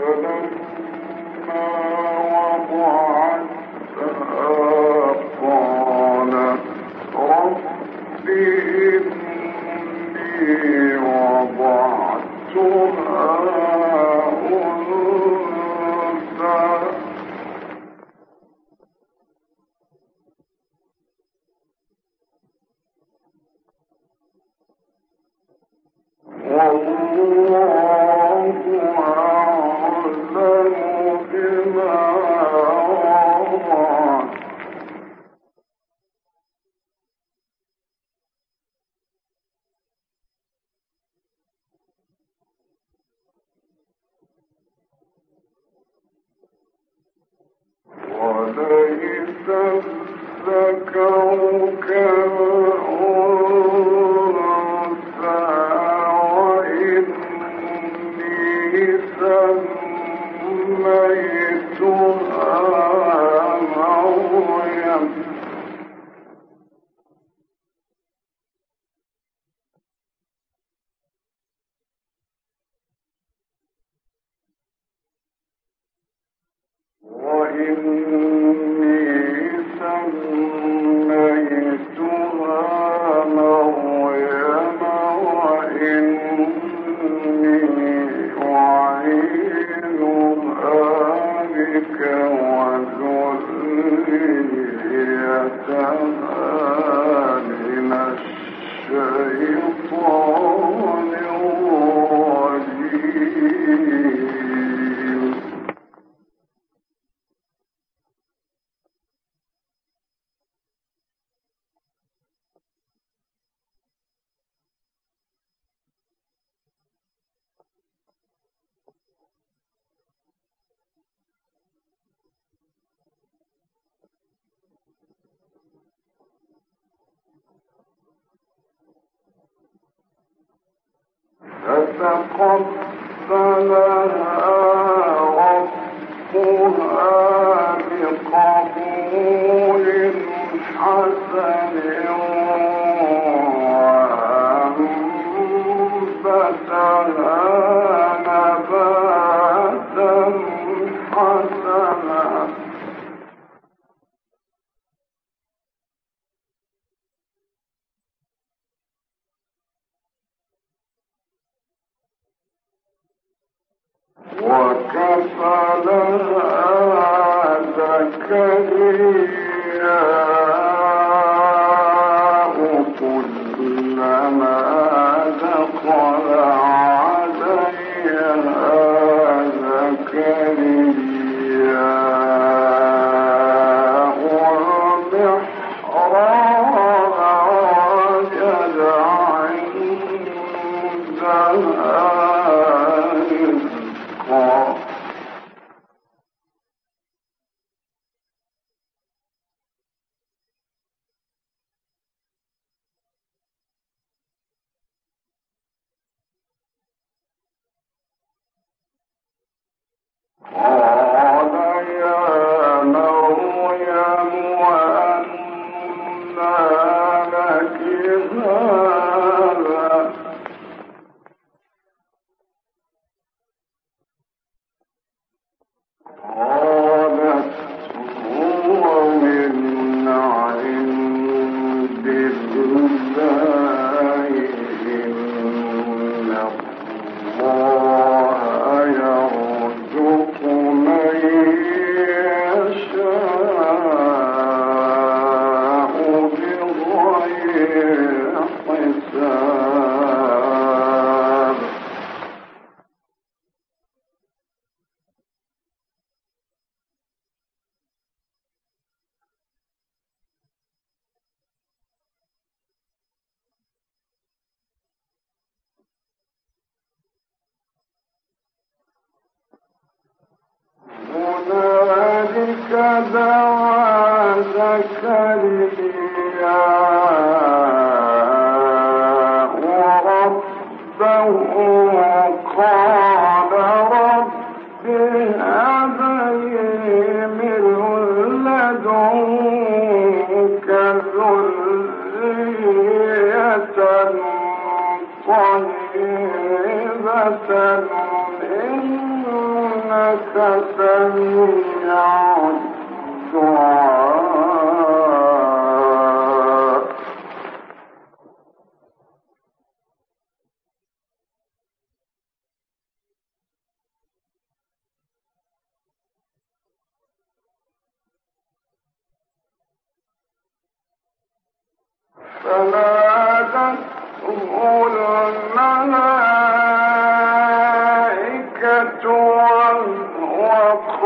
Thank you. Thank you. What Godfather? يبشرك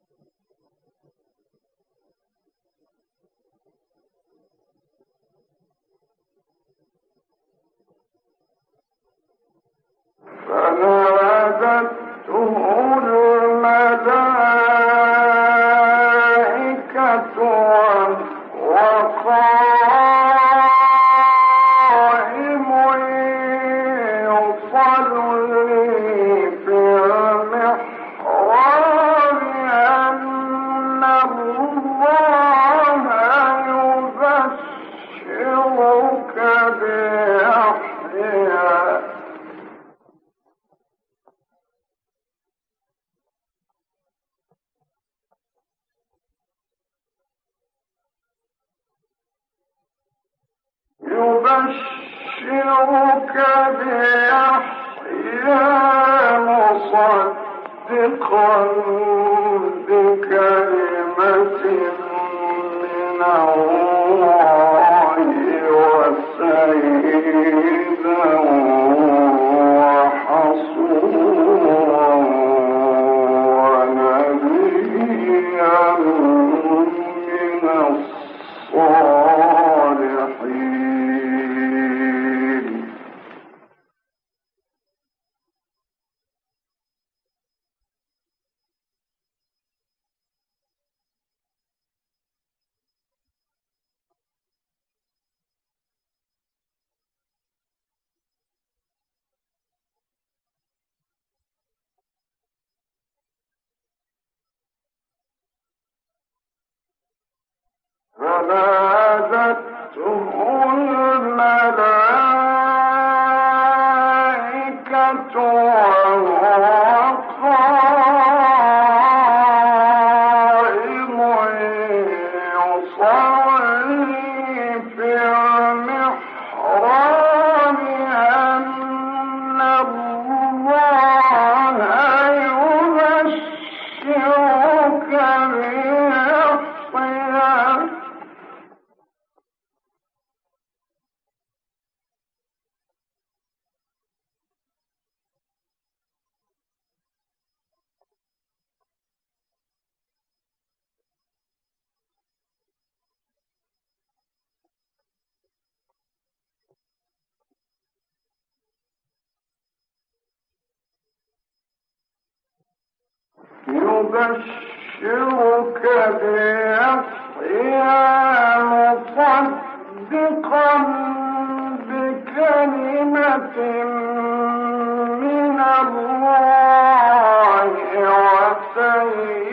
وما أبشرك بيحيى مصدقا بكلمة من الله وسيد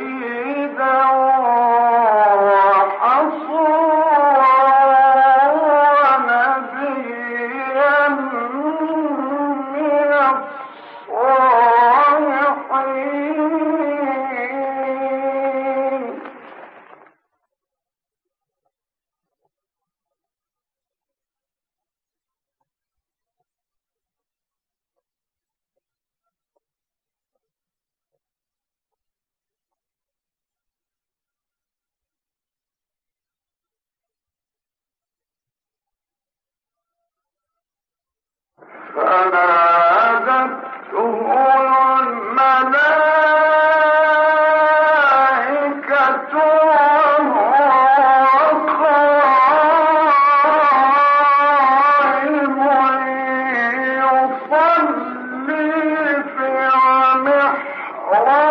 Allah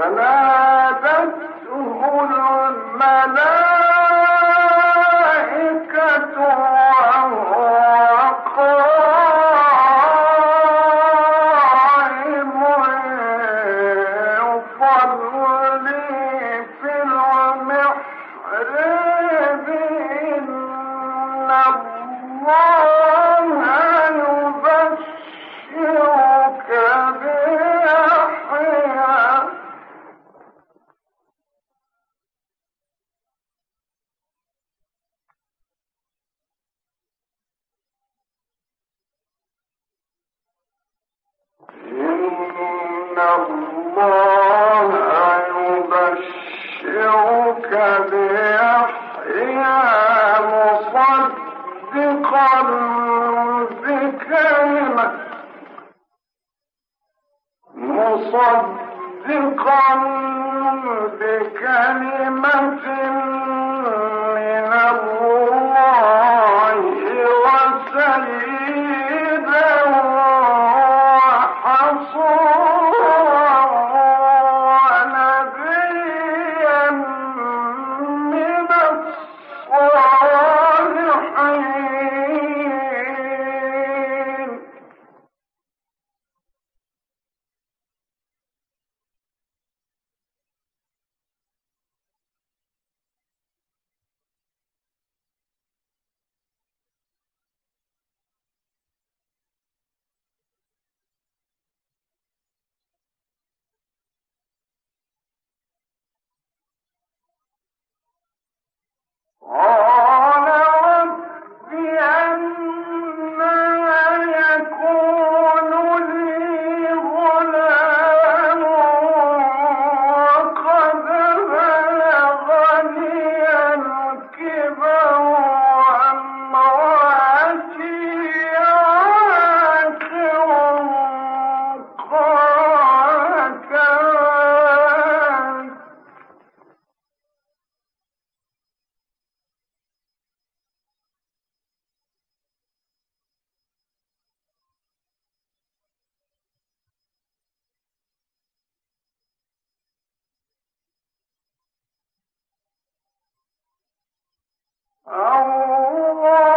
فنادته الملائكة أو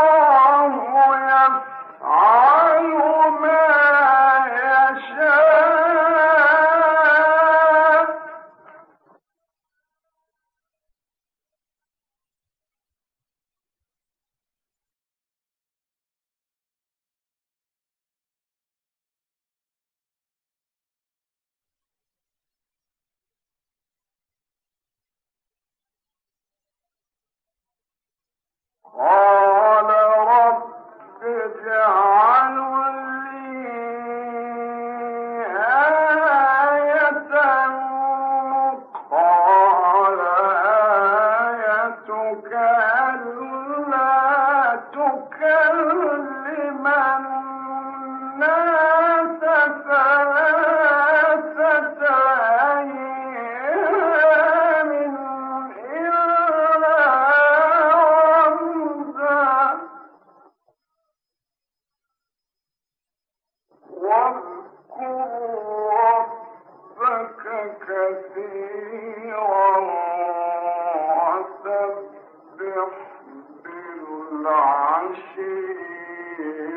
بالعشي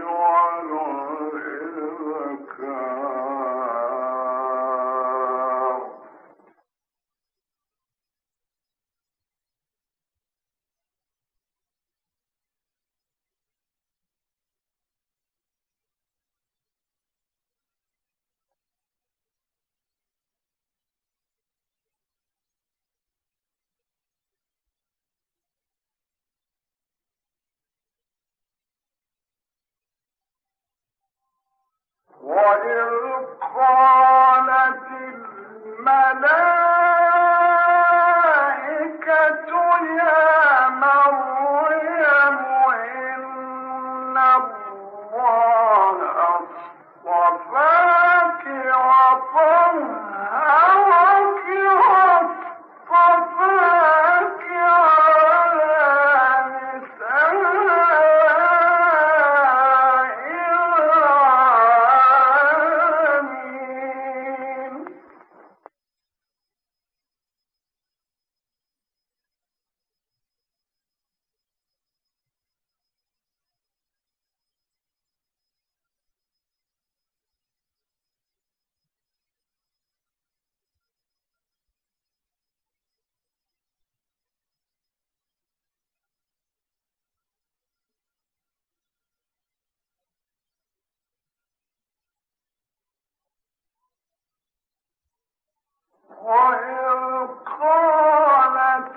والإذكار وإذ قالت الملائكة وإذ قالت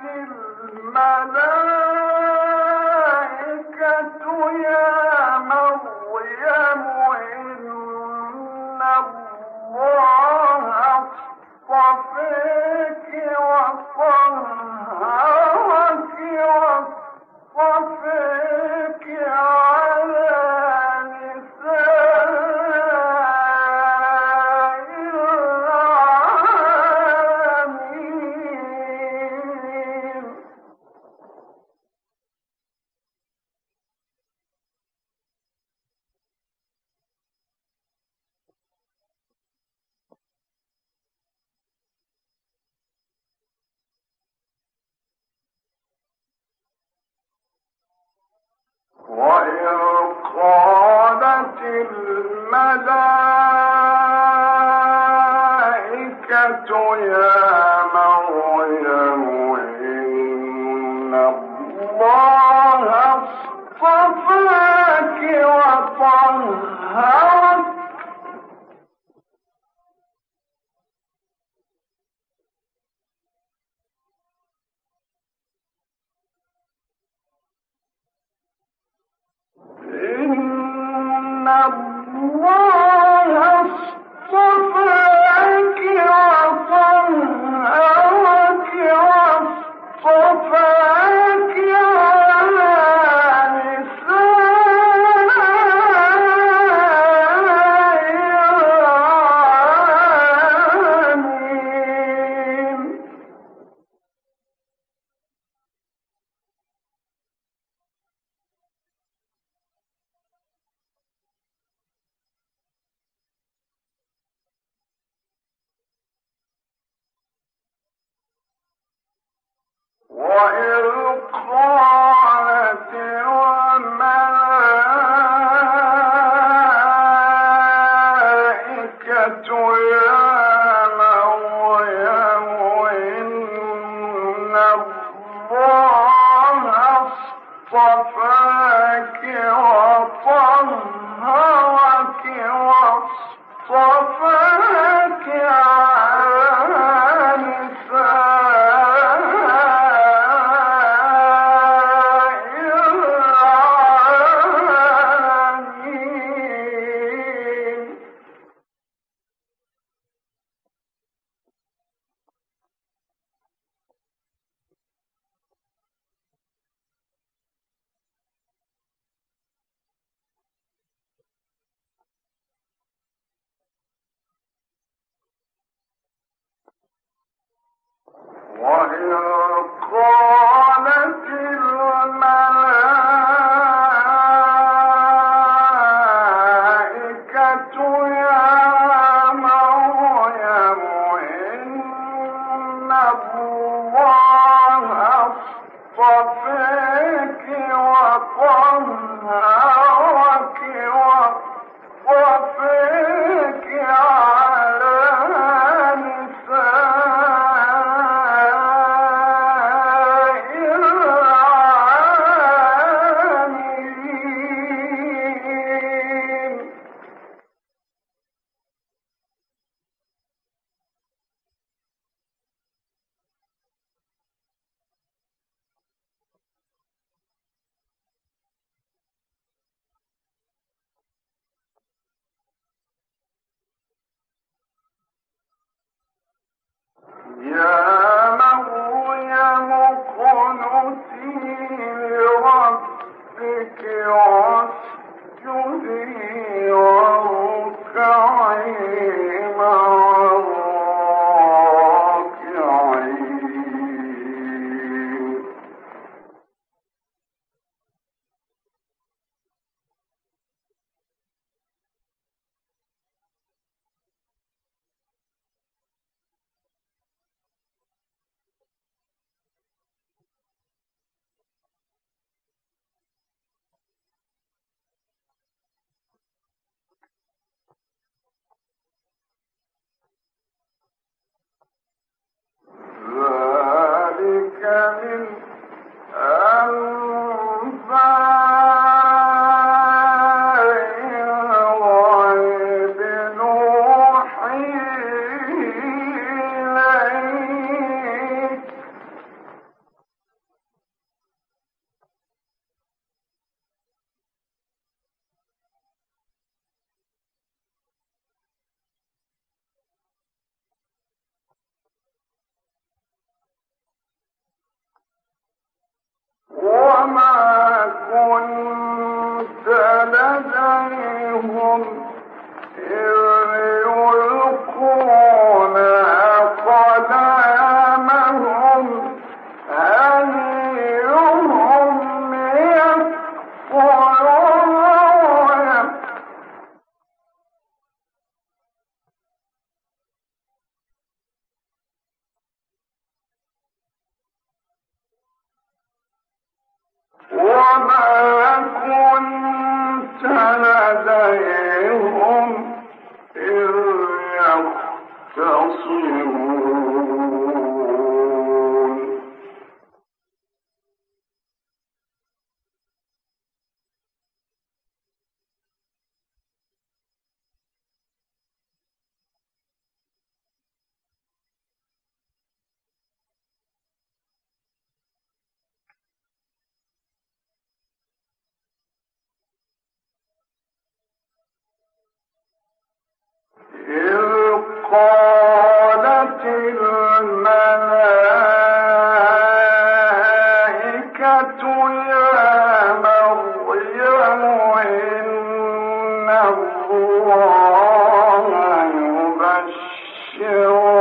الملائكة Oh!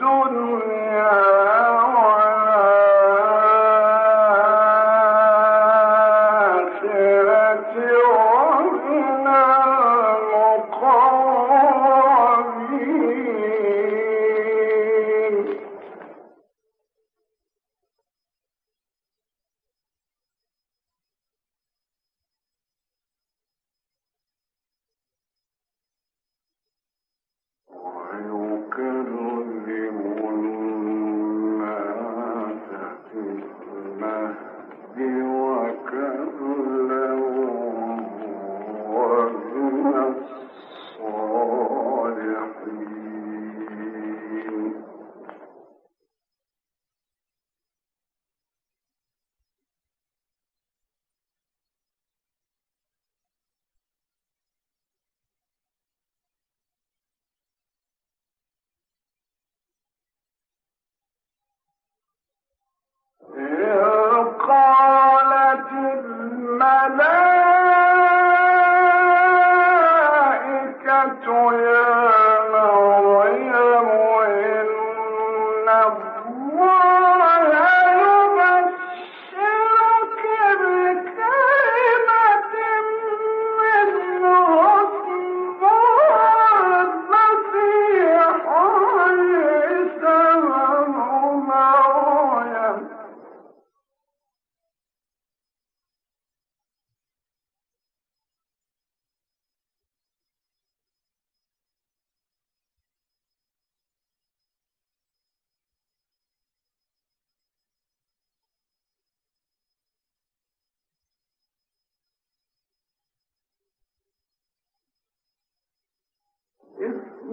الدنيا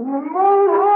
Mm-hmm.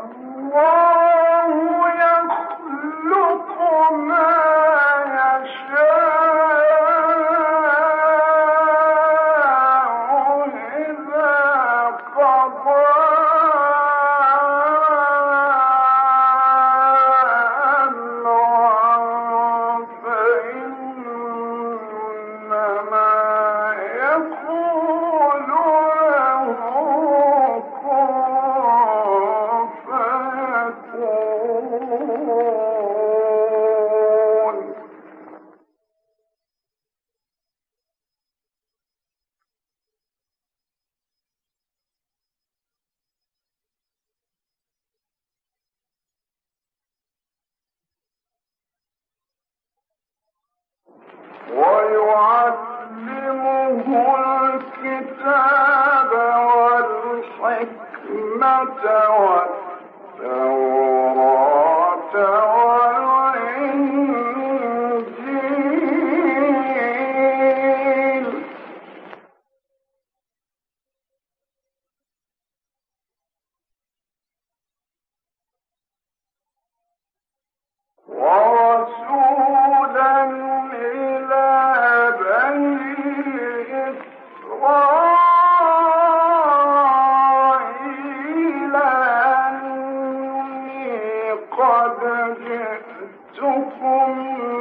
Whoa! أني قد جئتكم